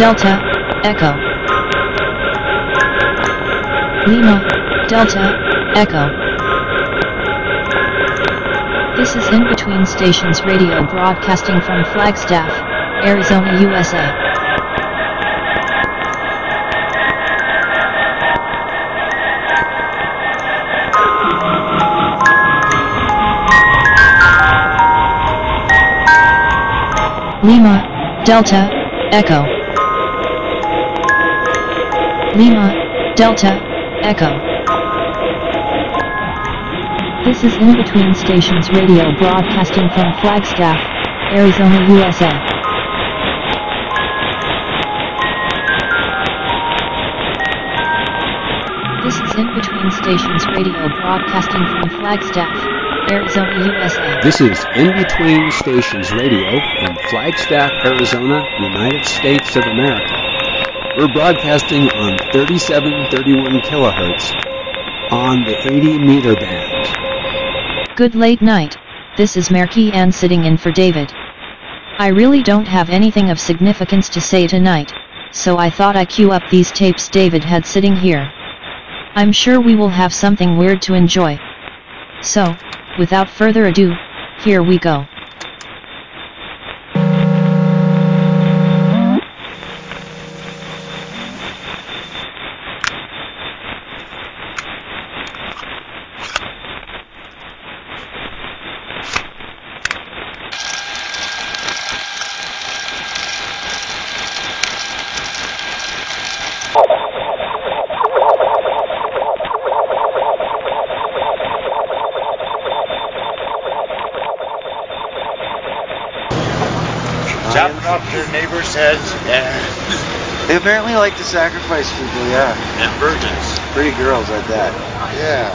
Delta, Echo. Lima, Delta, Echo. This is In Between Stations Radio broadcasting from Flagstaff, Arizona, USA. Lima, Delta, Echo. Lima, Delta, Echo. This is In Between Stations Radio broadcasting from Flagstaff, Arizona, USA. This is In Between Stations Radio broadcasting from Flagstaff, Arizona, USA. This is In Between Stations Radio in Flagstaff, Arizona, United States of America. We're broadcasting on 3731 kilohertz on the 80 meter band. Good late night, this is Merki Ann sitting in for David. I really don't have anything of significance to say tonight, so I thought I queue up these tapes David had sitting here. I'm sure we will have something weird to enjoy. So, without further ado, here we go. Chopping off their neighbors' heads and, They apparently like to sacrifice people, yeah. and virgins. Pretty girls at that. Yeah.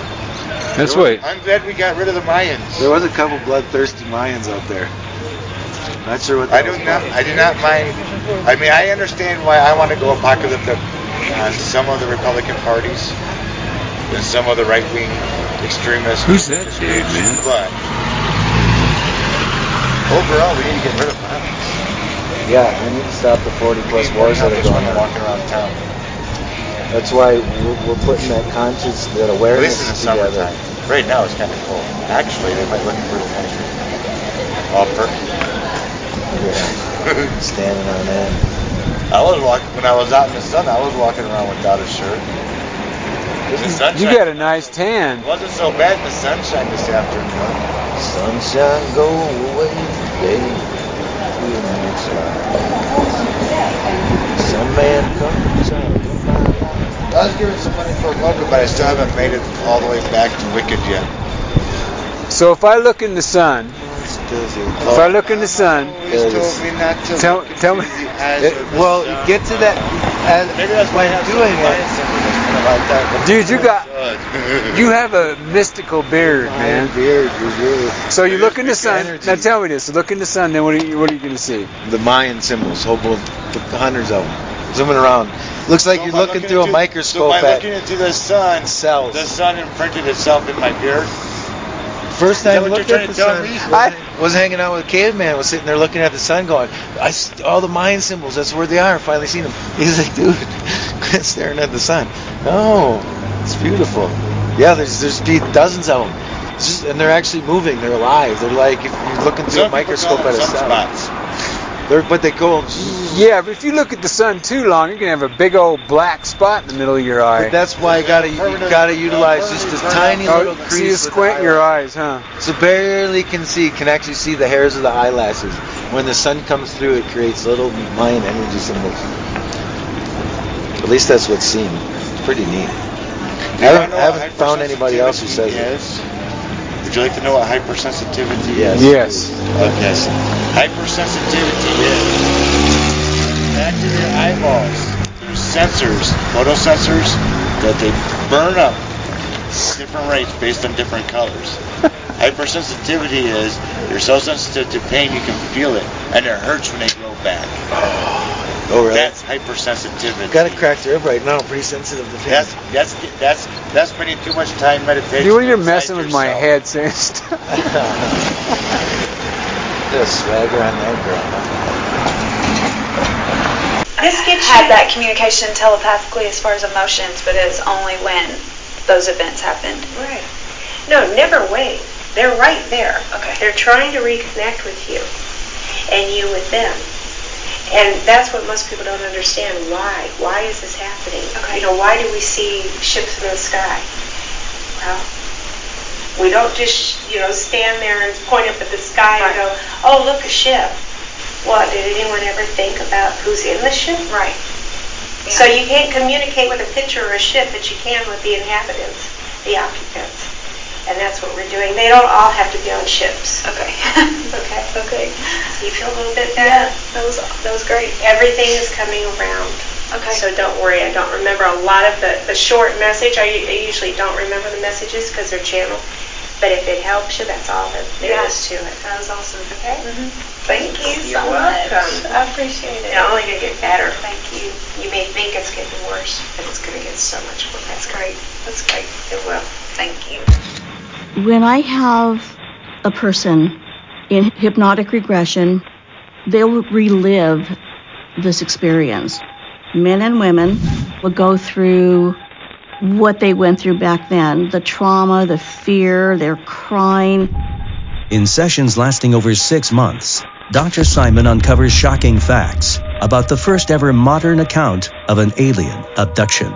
That's right. I'm glad we got rid of the Mayans. There was a couple bloodthirsty Mayans out there. Not sure what I do was not. about. I do not mind. I mean, I understand why I want to go apocalyptic on some of the Republican parties and some of the right-wing extremists. Who's that dude, man? But overall, we need to get rid of violence. Yeah, we need to stop the 40 plus wars that are going on. walking around town. That's why we're, we're putting that conscious, that awareness least in the together. summertime. Right now, it's kind of cold. Actually, they might look pretty nice. All perky. Yeah, standing on end. I was walking when I was out in the sun. I was walking around without a shirt. The sunshine. You got a nice tan. It wasn't so bad in the sunshine this afternoon. Sunshine, go away today. to the next life. Some man comes out of my I was giving some money for a motor, but I still haven't made it all the way back to Wicked yet. So if I look in the sun, Does if I look in the sun, Always told me not to Tell- look tell me- It- well, sun. get to that. As, Maybe that's why I have doing it. Mayan symbols kind of like that, but Dude, you got- you have a mystical beard, man. beard So you look in the sun. Now tell me this: look in the sun. Then what are you what are you gonna see? the Mayan symbols, whole bunch, hundreds of them, zooming around. Looks like So you're by looking through a microscope So by at looking into the sun, cells. the sun imprinted itself in my beard. First time I looked you're at the sun. I was hanging out with a caveman, was sitting there looking at the sun, going, "I all the Mayan symbols. That's where they are. Finally seen them." He's like, "Dude, quit staring at the sun." No, it's beautiful. Yeah, there's there's be dozens of them, just, and they're actually moving. They're alive. They're like if you're looking through Some a microscope at a cell. Sunspots. They're, but they go. Yeah, but if you look at the sun too long, you're gonna have a big old black spot in the middle of your eye. But that's why you gotta you gotta utilize just a tiny oh, little oh, crease. so you squint the your eyes, huh? So barely can see, can actually see the hairs of the eyelashes. When the sun comes through, it creates little Mayan energy symbols. At least that's what's seen. It's pretty neat. I Do you wanna haven't, know I haven't found anybody else who says hypersensitivity it. Is? Would you like to know what hypersensitivity is? Yes. Okay. So hypersensitivity is back to your eyeballs. There's sensors, photosensors, that they burn up different rates based on different colors. Hypersensitivity is you're so sensitive to pain you can feel it, and it hurts when they grow back. Oh, really? That's hypersensitivity. Got to crack cracked rib right now. I'm Pretty sensitive to That's that's that's that's spending too much time meditation. You, you're inside messing with my head saying stuff. Just swagger on that girl. get had that communication telepathically as far as emotions, but it's only when those events happened. Right. No, never wait. They're right there. Okay. They're trying to reconnect with you and you with them. And that's what most people don't understand. Why? Why is this happening? Okay. You know, why do we see ships in the sky? Well, we don't just, you know, stand there and point up at the sky and go, oh, look, a ship. Well, did anyone ever think about who's in the ship? Right. So you can't communicate with a picture of a ship, but you can with the inhabitants, the occupants. And that's what we're doing. They don't all have to be on ships. Okay. Okay. okay. So you feel a little bit better? Yeah, that was that was great. Everything is coming around. Okay. So don't worry. I don't remember a lot of the, the short message. I, I usually don't remember the messages because they're channeled. But if it helps you, that's all that there Yeah. is to it. that was awesome. Okay? Mhm. Thank you You're so welcome. much. I appreciate it. It's only going to get better. Thank you. You may think it's getting worse, but it's going to get so much worse. That's great. That's great. It will. Thank you. When I have a person in hypnotic regression, they'll relive this experience. Men and women will go through what they went through back then the trauma, the fear, they're crying. In sessions lasting over six months, Dr. Simon uncovers shocking facts about the first ever modern account of an alien abduction.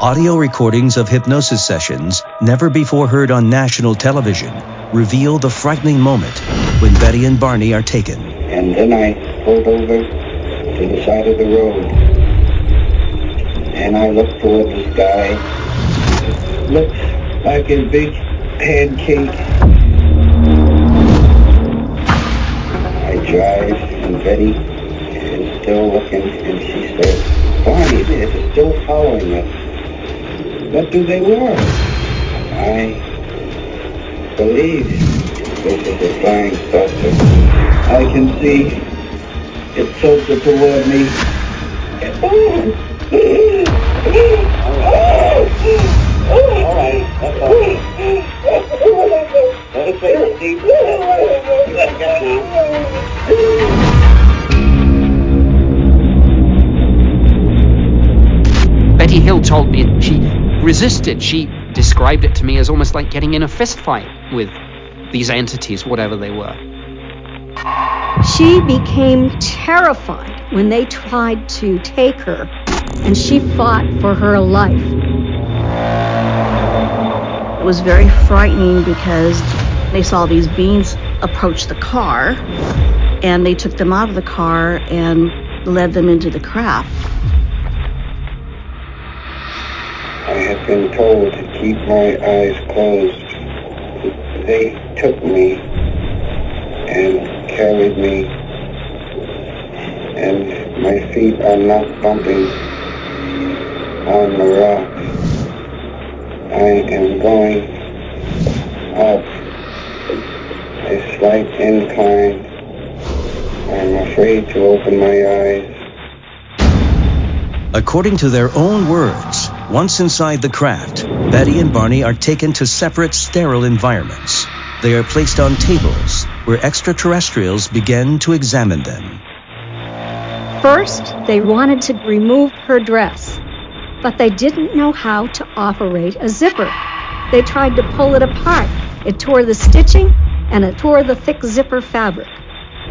Audio recordings of hypnosis sessions, never before heard on national television, reveal the frightening moment when Betty and Barney are taken. And then I pulled over to the side of the road. And I looked toward the sky. Looks like a big pancake. I drive, and Betty is still looking, and she says, Barney, they're still following us. What do they want? I believe this is a flying saucer. I can see it's tilted toward me. All right, that's. Let us get Betty Hill told me resisted. She described it to me as almost like getting in a fist fight with these entities, whatever they were. She became terrified when they tried to take her, and she fought for her life. It was very frightening because they saw these beings approach the car and they took them out of the car and led them into the craft. Have been told to keep my eyes closed. They took me and carried me, and my feet are not bumping on the rocks. I am going up a slight incline. I'm afraid to open my eyes. According to their own words, once inside the craft, Betty and Barney are taken to separate sterile environments. They are placed on tables where extraterrestrials begin to examine them. First, they wanted to remove her dress, but they didn't know how to operate a zipper. They tried to pull it apart. It tore the stitching and it tore the thick zipper fabric.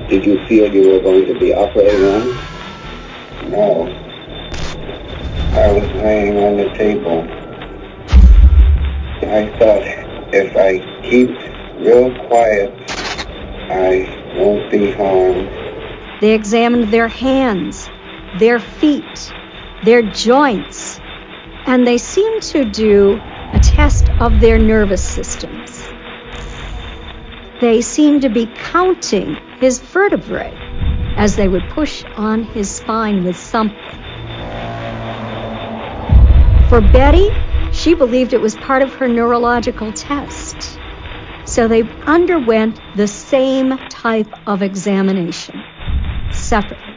Did you feel you were going to be operating on? No. I was laying on the table. I thought if I keep real quiet, I won't be harmed. They examined their hands, their feet, their joints, and they seemed to do a test of their nervous systems. They seemed to be counting his vertebrae as they would push on his spine with something. For Betty, she believed it was part of her neurological test. So they underwent the same type of examination, separately.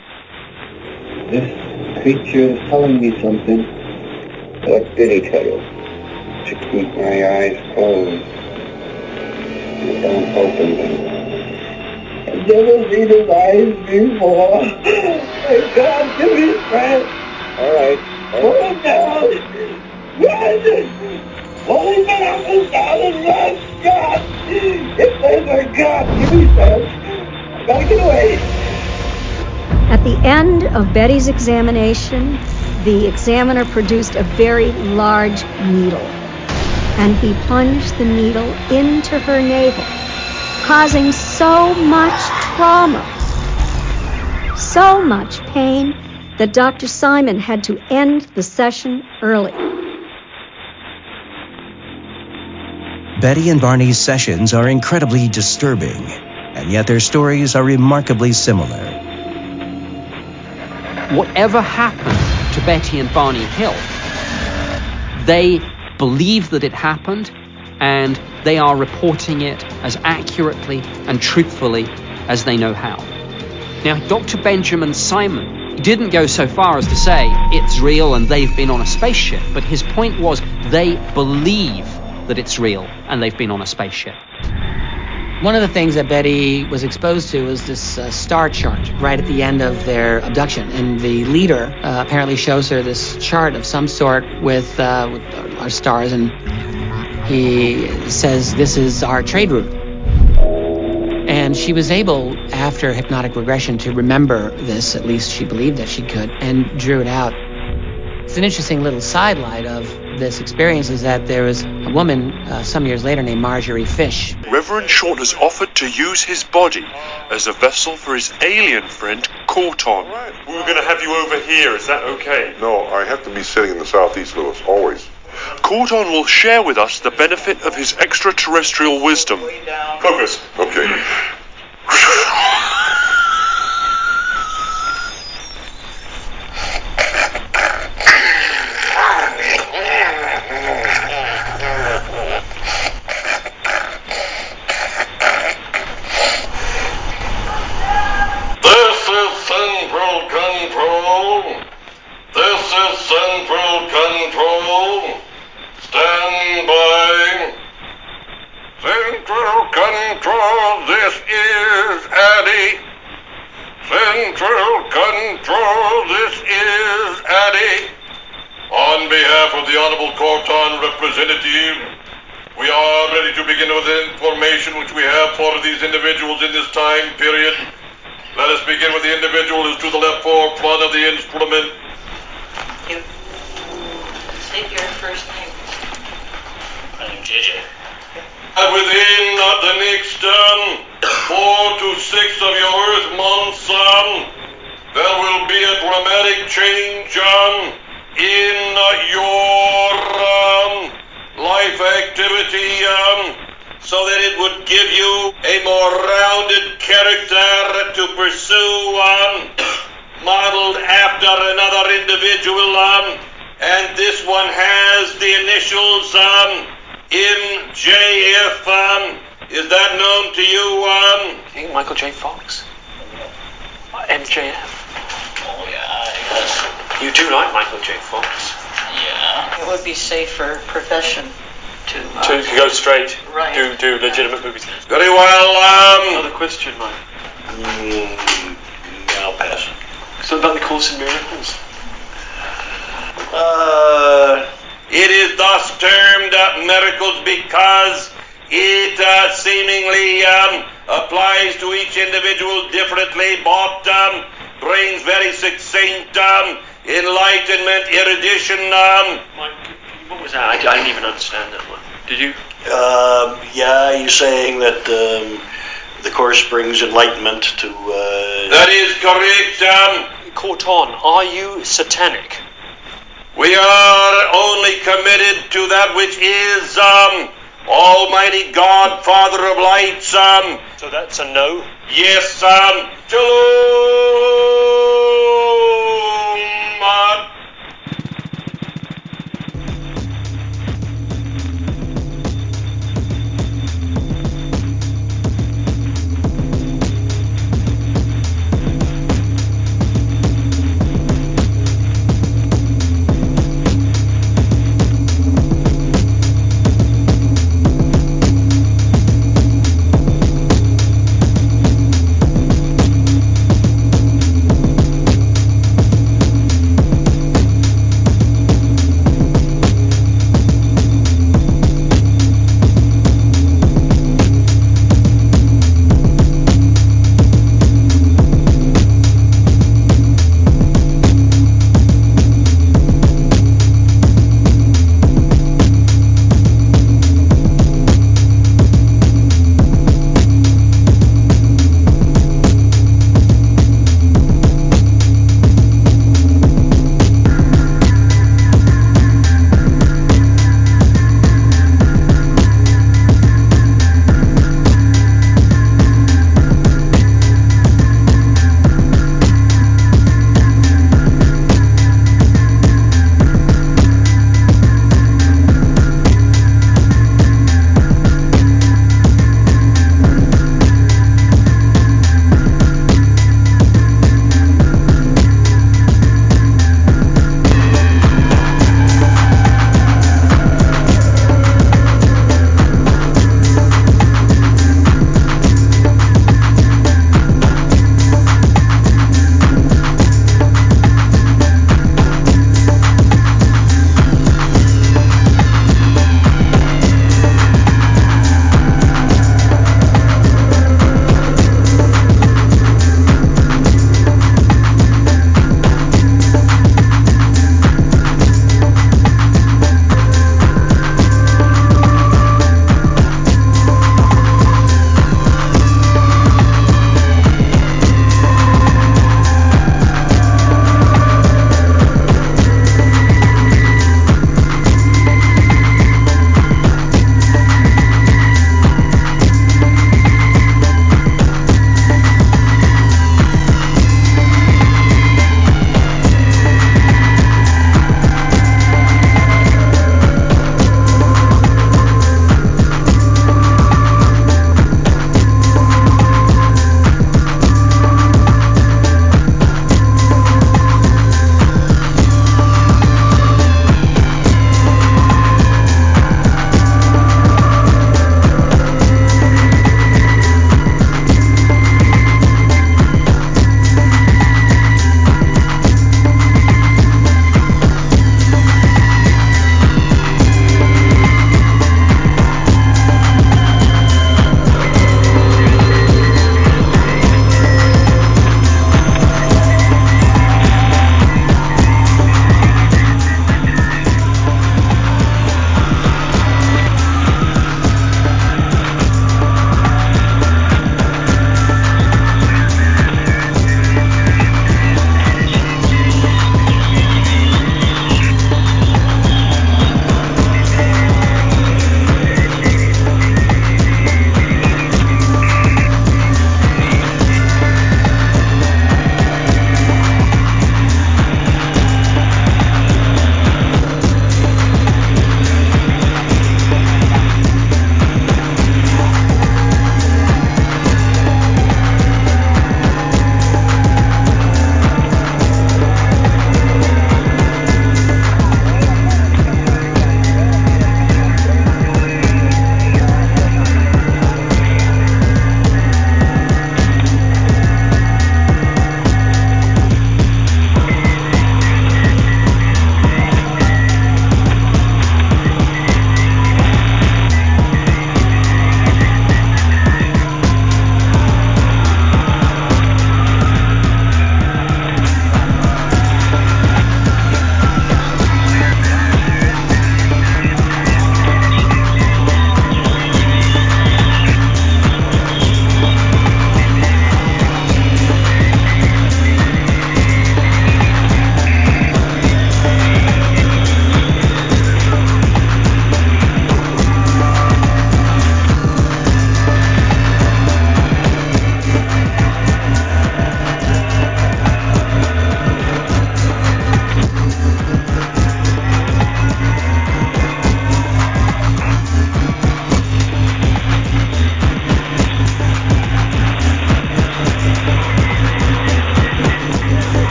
This creature is telling me something. What did he tell you? To keep my eyes closed. And don't open them. I've never seen his eyes before. my God, give me strength. All right. Pull him down. Run. God. If there's a God, give me. I gotta get away. At the end of Betty's examination, the examiner produced a very large needle, and he plunged the needle into her navel, causing so much trauma, so much pain that Dr. Simon had to end the session early. Betty and Barney's sessions are incredibly disturbing, and yet their stories are remarkably similar. Whatever happened to Betty and Barney Hill, they believe that it happened and they are reporting it as accurately and truthfully as they know how. Now, Dr. Benjamin Simon didn't go so far as to say it's real and they've been on a spaceship, but his point was they believe that it's real and they've been on a spaceship. One of the things that Betty was exposed to was this uh, star chart right at the end of their abduction. And the leader uh, apparently shows her this chart of some sort with, uh, with our stars, and he says, This is our trade route. And she was able, after hypnotic regression, to remember this, at least she believed that she could, and drew it out. It's an interesting little sidelight of this experience is that there was a woman uh, some years later named Marjorie Fish. Reverend Short has offered to use his body as a vessel for his alien friend, Corton. Right. We were going to have you over here. Is that okay? No, I have to be sitting in the southeast with us, always. Corton will share with us the benefit of his extraterrestrial wisdom. Focus. Okay. ready to begin with the information which we have for these individuals in this time period. Let us begin with the individual who's to the left forefront of the instrument. You. State your first name. My name's JJ. And within uh, the next um, four to six of your Earth months, um, there will be a dramatic change um, in uh, your um, life activity um, so that it would give you a more rounded character to pursue, um, modeled after another individual. Um, and this one has the initials um, MJF. Um, is that known to you? Um, I think Michael J. Fox. MJF. Oh, yeah, You do like Michael J. Fox. Yeah. It would be safer profession to. Uh, To go straight, Right. do do legitimate movies. Very well. Um, Another question, Mike. mm, I'll pass. So about the Course in Miracles. Uh, it is thus termed uh, miracles because it uh, seemingly um, applies to each individual differently, but um, brings very succinct um, enlightenment, erudition. Um, What was that? I, I didn't even understand that one. Did you? Um, yeah, you're saying that um, the course brings enlightenment to. Uh, that is correct. Um, Corton, are you satanic? we are only committed to that which is um, Almighty God, Father of lights. Um, So that's a no. yes, um, Shalom.